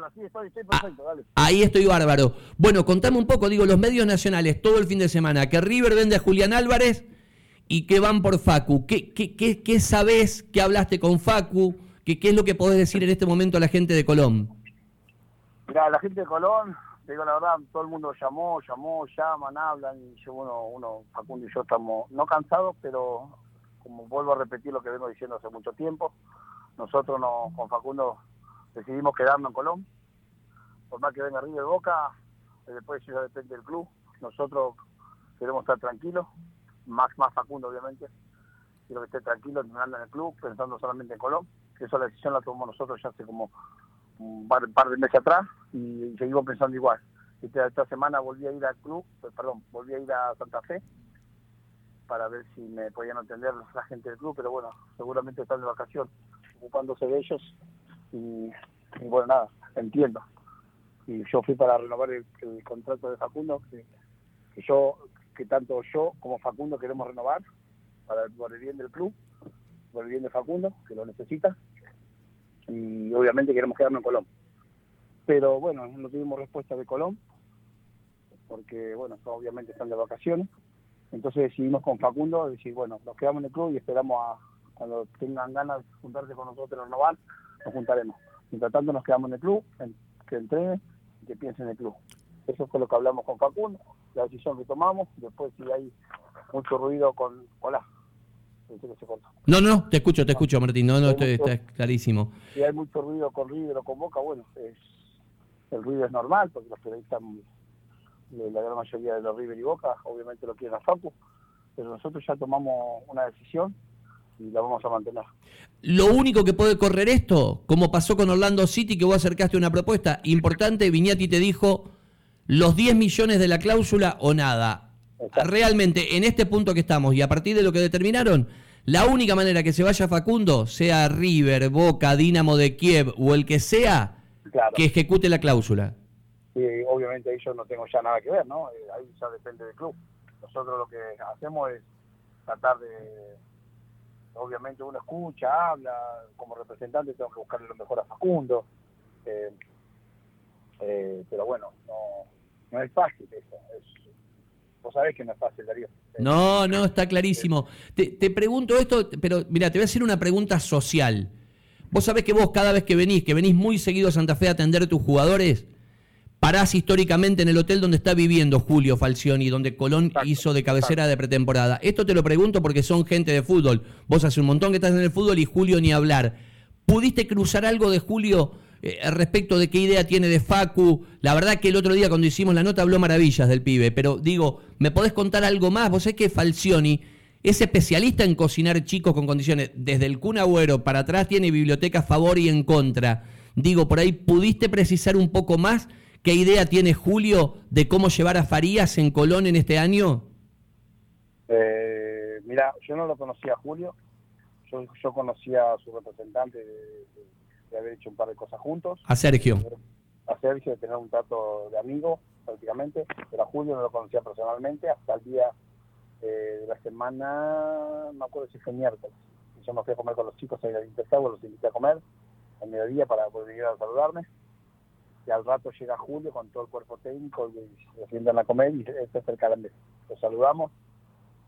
hola, sí, estoy, estoy perfecto, dale. Ahí estoy bárbaro. Bueno, contame un poco, digo, los medios nacionales todo el fin de semana, que River vende a Julián Álvarez y que van por Facu. ¿Qué, qué, qué, qué sabés que hablaste con Facu? ¿Qué, ¿Qué es lo que podés decir en este momento a la gente de Colón? Mira, la gente de Colón, te digo la verdad, todo el mundo llamó, llamó, llaman, hablan, y yo, uno, uno, Facundo y yo estamos, no cansados, pero como vuelvo a repetir lo que vengo diciendo hace mucho tiempo, nosotros no, con Facundo decidimos quedarnos en Colón, por más que venga River Boca, eh, después eso ya depende del club, nosotros queremos estar tranquilos, más, más Facundo obviamente, quiero que esté tranquilo, terminando en el club, pensando solamente en Colón, esa decisión la tomamos nosotros ya hace como un par, de meses atrás y, y seguimos pensando igual. Esta, esta semana volví a ir al club, eh, perdón, volví a ir a Santa Fe para ver si me podían atender la gente del club, pero bueno, seguramente están de vacación, ocupándose de ellos y, bueno, nada, entiendo. Y yo fui para renovar el, el contrato de Facundo, que, yo, que tanto yo como Facundo queremos renovar para por el bien del club, por el bien de Facundo, que lo necesita, y obviamente queremos quedarnos en Colón. Pero bueno, no tuvimos respuesta de Colón, porque bueno, obviamente están de vacaciones. Entonces decidimos con Facundo decir, bueno, nos quedamos en el club y esperamos a cuando tengan ganas de juntarse con nosotros renovar, nos juntaremos. Mientras tanto nos quedamos en el club, en- que entrene y que piense en el club. Eso fue lo que hablamos con Facundo, la decisión que tomamos, después si hay mucho ruido con... Se cortó. No, no, te escucho, te escucho, Martín. No, no, estoy- está clarísimo. si hay mucho ruido con River o con Boca, bueno, es, el ruido es normal, porque los periodistas, de la gran mayoría de los River y Boca, obviamente lo quieren a Facu, pero nosotros ya tomamos una decisión y la vamos a mantener. Lo único que puede correr esto, como pasó con Orlando City, que vos acercaste una propuesta importante, Viñati te dijo los 10 millones de la cláusula o nada. Exacto. Realmente, en este punto que estamos y a partir de lo que determinaron, la única manera que se vaya Facundo, sea River, Boca, Dinamo de Kiev o el que sea, Claro, que ejecute la cláusula. obviamente ahí yo no tengo ya nada que ver, ¿no? Eh, Ahí ya depende del club. Nosotros lo que hacemos es tratar de, obviamente uno escucha, habla, como representante tengo que buscarle lo mejor a Facundo, eh, eh, pero bueno, no, no es fácil eso. Es, vos sabés que no es fácil, Darío. No, no, está clarísimo. Te, te pregunto esto, pero mira, te voy a hacer una pregunta social. Vos sabés que vos cada vez que venís, que venís muy seguido a Santa Fe a atender a tus jugadores, parás históricamente en el hotel donde está viviendo Julio Falcioni, donde Colón Exacto, hizo de cabecera de pretemporada. Esto te lo pregunto porque son gente de fútbol. Vos hace un montón que estás en el fútbol y Julio ni hablar. ¿Pudiste cruzar algo de Julio eh, respecto de qué idea tiene de Facu? La verdad que el otro día cuando hicimos la nota habló maravillas del pibe, pero digo, ¿me podés contar algo más? Vos sabés que Falcioni es especialista en cocinar chicos con condiciones. Desde el Kun Agüero para atrás tiene biblioteca a favor y en contra. Digo, por ahí, ¿pudiste precisar un poco más qué idea tiene Julio de cómo llevar a Farías en Colón en este año? Eh, mira, yo no lo conocía a Julio, yo, yo conocía a su representante de, de- de haber hecho un par de cosas juntos, A Sergio. a Sergio de tener un trato de amigo prácticamente, pero a Julio no lo conocía personalmente hasta el día eh, de la semana, no me acuerdo si fue miércoles, yo me fui a comer con los chicos ahí en el Intertower, los invité a comer al mediodía para poder ir a saludarme, y al rato llega Julio con todo el cuerpo técnico y se sientan a comer y este es el calambre. Los saludamos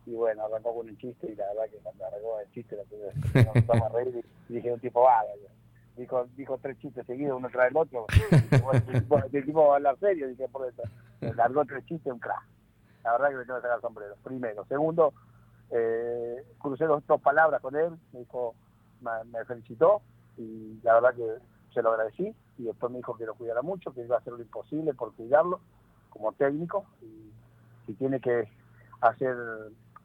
y bueno, arrancó con un chiste y la verdad que cuando arrancó el chiste nos empezamos a reír y dije un tipo vaga. Dijo, dijo tres chistes seguidos uno tras el otro. El, tipo, el tipo va a hablar serio, dije por eso. Largó tres chistes, un crack. La verdad que me tengo que sacar el sombrero. Primero. Segundo, eh, crucé dos, dos palabras con él, me dijo, me felicitó y la verdad que se lo agradecí y después me dijo que lo cuidara mucho, que iba a hacer lo imposible por cuidarlo como técnico y si tiene que hacer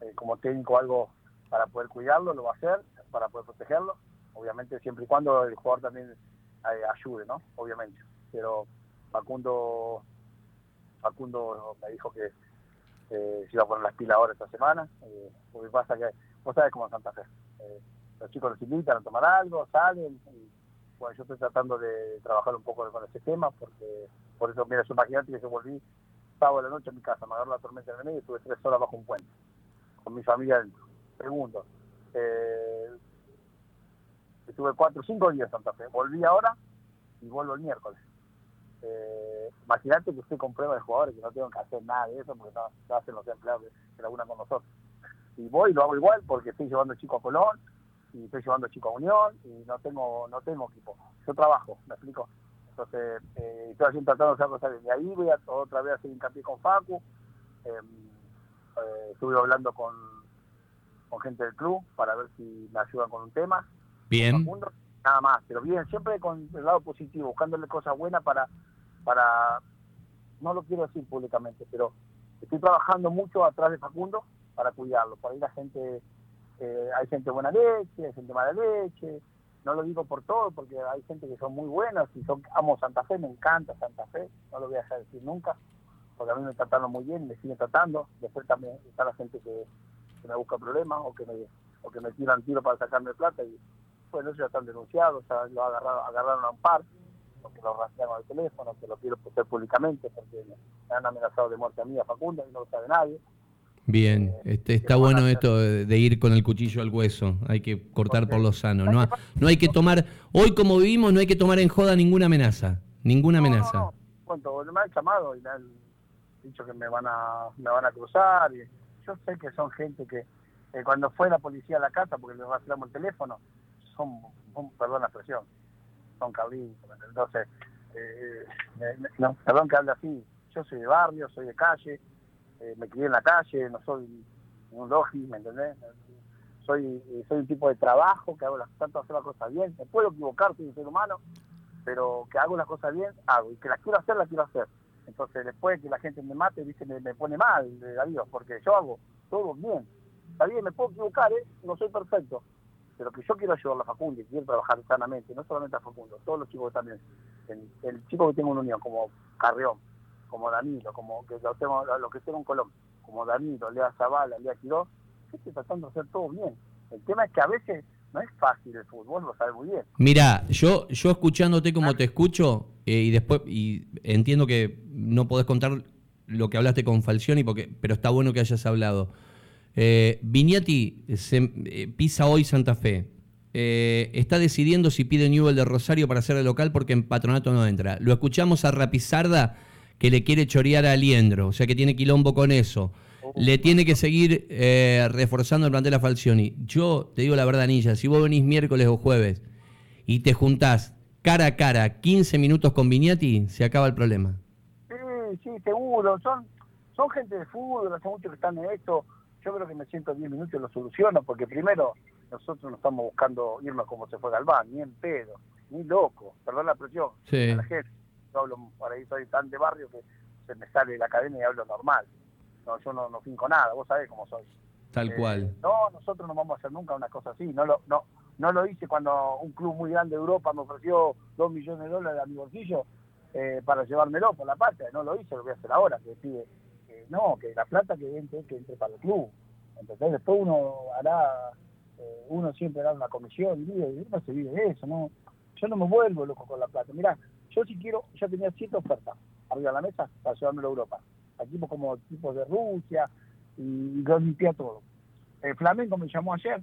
eh, como técnico algo para poder cuidarlo, lo va a hacer, para poder protegerlo, obviamente siempre y cuando el jugador también eh, ayude, ¿no? Obviamente. Pero Facundo Facundo me dijo que eh, se iba a poner las pilas ahora esta semana, eh, porque pasa que vos sabés cómo es Santa Fe. Los chicos los invitan a tomar algo, salen, y bueno, yo estoy tratando de trabajar un poco con ese tema, porque por eso, mira, imagínate que yo volví sábado de la noche a mi casa, me agarró la tormenta en el medio y estuve tres horas bajo un puente, con mi familia adentro. Segundo, eh, estuve cuatro o cinco días en Santa Fe, volví ahora y vuelvo el miércoles. Eh, que estoy con pruebas de jugadores que no tengo que hacer nada de eso porque no, no hacen los empleados que, que laburan con nosotros. Y voy y lo hago igual porque estoy llevando chicos a Colón y estoy llevando chicos a Unión y no tengo no tengo equipo. Yo trabajo, ¿me explico? Entonces, eh, estoy haciendo tratando de hacer cosas. De ahí voy a otra vez a hacer hincapié con Facu. Eh, eh, estuve hablando con, con gente del club para ver si me ayudan con un tema. Bien. Facundo, nada más, pero bien, siempre con el lado positivo, buscándole cosas buenas para, para, no lo quiero decir públicamente, pero estoy trabajando mucho atrás de Facundo para cuidarlo. Por ahí la gente, eh, hay gente buena leche, hay gente mala leche, no lo digo por todo, porque hay gente que son muy buenas y son, amo Santa Fe, me encanta Santa Fe, no lo voy a dejar decir nunca, porque a mí me trataron muy bien, me siguen tratando, después también está la gente que, me busca problemas o que me, o que me tiran tiro para sacarme plata y bueno, ellos ya están denunciados, ya lo agarraron, agarraron a un par, porque lo rastrearon al teléfono, que lo quiero hacer públicamente, porque me han amenazado de muerte a mí, a Facundo, y no lo sabe nadie. Bien, este, está bueno esto de, ir con el cuchillo al hueso, hay que cortar por lo sano, no, ha- no hay que tomar, hoy como vivimos no hay que tomar en joda ninguna amenaza, ninguna amenaza. No, no, me han llamado y me han dicho que me van a, me van a cruzar. Y yo sé que son gente que eh, cuando fue la policía a la casa, porque les rastreamos el teléfono, son, son- perdón la expresión, son cabritos. Entonces, eh, me- me- no, perdón que hable así, yo soy de barrio, soy de calle, eh, me crié en la calle, no soy un logi, ¿me entendés? Soy, eh, soy un tipo de trabajo que hago las, de hacer las cosas bien, me puedo equivocar, soy un ser humano, pero que hago las cosas bien, hago. Y que las quiero hacer, las quiero hacer. Entonces, después que la gente me mate, dice, me, pone mal, eh, Darío, porque yo hago todo bien. Está bien, me puedo equivocar, ¿eh? No soy perfecto. Pero que yo quiero ayudar a Facundo y quiero trabajar sanamente, no solamente a Facundo, todos los chicos también. El, el chico que tengo en unión, como Carrión, como Danilo, como que lo tengo, lo que en Colón, como Danilo, Lea Zavala, Lea Quiroz, yo estoy tratando de hacer todo bien. El tema es que a veces no es fácil el fútbol, lo sabe muy bien. Mira, yo, yo escuchándote como te escucho eh, y después y entiendo que no podés contar lo que hablaste con Falcioni, porque, pero está bueno que hayas hablado. Eh, Viñati se, eh, pisa hoy Santa Fe. Eh, está decidiendo si pide Newell de Rosario para ser el local porque en patronato no entra. Lo escuchamos a Rapizarda que le quiere chorear a Aliendro, o sea que tiene quilombo con eso. Le tiene que seguir eh, reforzando el plantel a Falcioni. Yo te digo la verdad, Nilla, si vos venís miércoles o jueves y te juntás cara a cara 15 minutos con Viñati, se acaba el problema. Sí, sí, seguro. Son, son gente de fútbol, hace mucho que están en esto. Yo creo que me siento 10 minutos y lo soluciono, porque primero nosotros no estamos buscando irnos como se fue Galván, ni en pedo, ni loco. Perdón la presión. Sí. a la gente. Yo hablo, por ahí soy tan de barrio que se me sale la academia y hablo normal. No, yo no, no finco nada, vos sabés cómo soy. Tal Eh, cual. No, nosotros no vamos a hacer nunca una cosa así. No lo, no, no lo hice cuando un club muy grande de Europa me ofreció dos millones de dólares a mi bolsillo eh, para llevármelo por la patria. No lo hice, lo voy a hacer ahora. Que pide, que no, que la plata que entre, que entre para el club. Entonces después uno hará, eh, uno siempre hará una comisión y vive, y no se vive de eso. no Yo no me vuelvo loco con la plata. Mirá, yo si quiero, ya tenía siete ofertas arriba de la mesa para llevármelo a Europa. Equipos como equipos de Rusia y yo limpié todo. El Flamengo me llamó ayer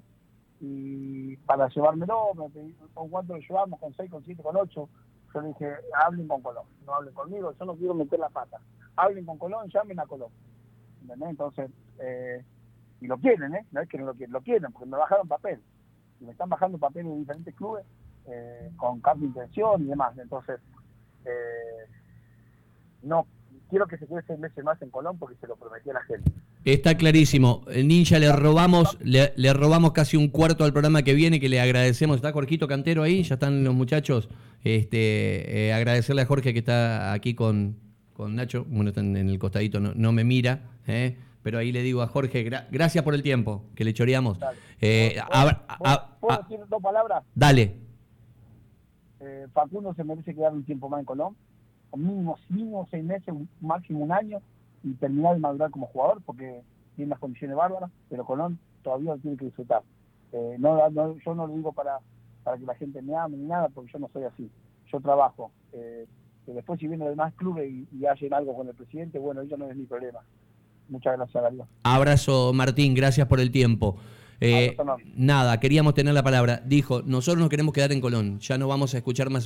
y para llevármelo, me pedí, ¿con cuánto lo llevamos? ¿Con 6, con 7, con 8? Yo le dije, hablen con Colón, no hablen conmigo, yo no quiero meter la pata. Hablen con Colón, llamen a Colón. ¿Entendés? Entonces, eh, y lo quieren, ¿eh? No es que no lo quieren, lo quieren, porque me bajaron papel. Y me están bajando papel de diferentes clubes eh, con cambio de intención y demás. Entonces, eh, no, quiero que se quede seis meses más en Colón porque se lo prometí a la gente. Está clarísimo. Ninja le robamos, le, le robamos casi un cuarto al programa que viene, que le agradecemos. Está Jorgito Cantero ahí, ya están los muchachos. Este, eh, agradecerle a Jorge que está aquí con, con Nacho. Bueno, está en, en el costadito, no, no me mira, eh, pero ahí le digo a Jorge, gra- gracias por el tiempo que le choreamos. Eh, ¿Puedo- abra- puedo- a- ¿Puedo a- decir dos palabras? dale. Eh, Facundo se merece quedar un tiempo más en Colón, o mínimo, mínimo seis meses, máximo un año, y terminar de madurar como jugador, porque tiene unas condiciones bárbaras, pero Colón todavía lo tiene que disfrutar. Eh, no, yo no lo digo para, que la gente me ame ni nada, porque yo no soy así. Yo trabajo. Eh, después si vienen los demás clubes y, y hacen algo con el presidente, bueno, eso no es mi problema. Muchas gracias, Darío. Abrazo, Martín, gracias por el tiempo. Eh, enorme. nada, queríamos tener la palabra. Dijo, nosotros nos queremos quedar en Colón, ya no vamos a escuchar más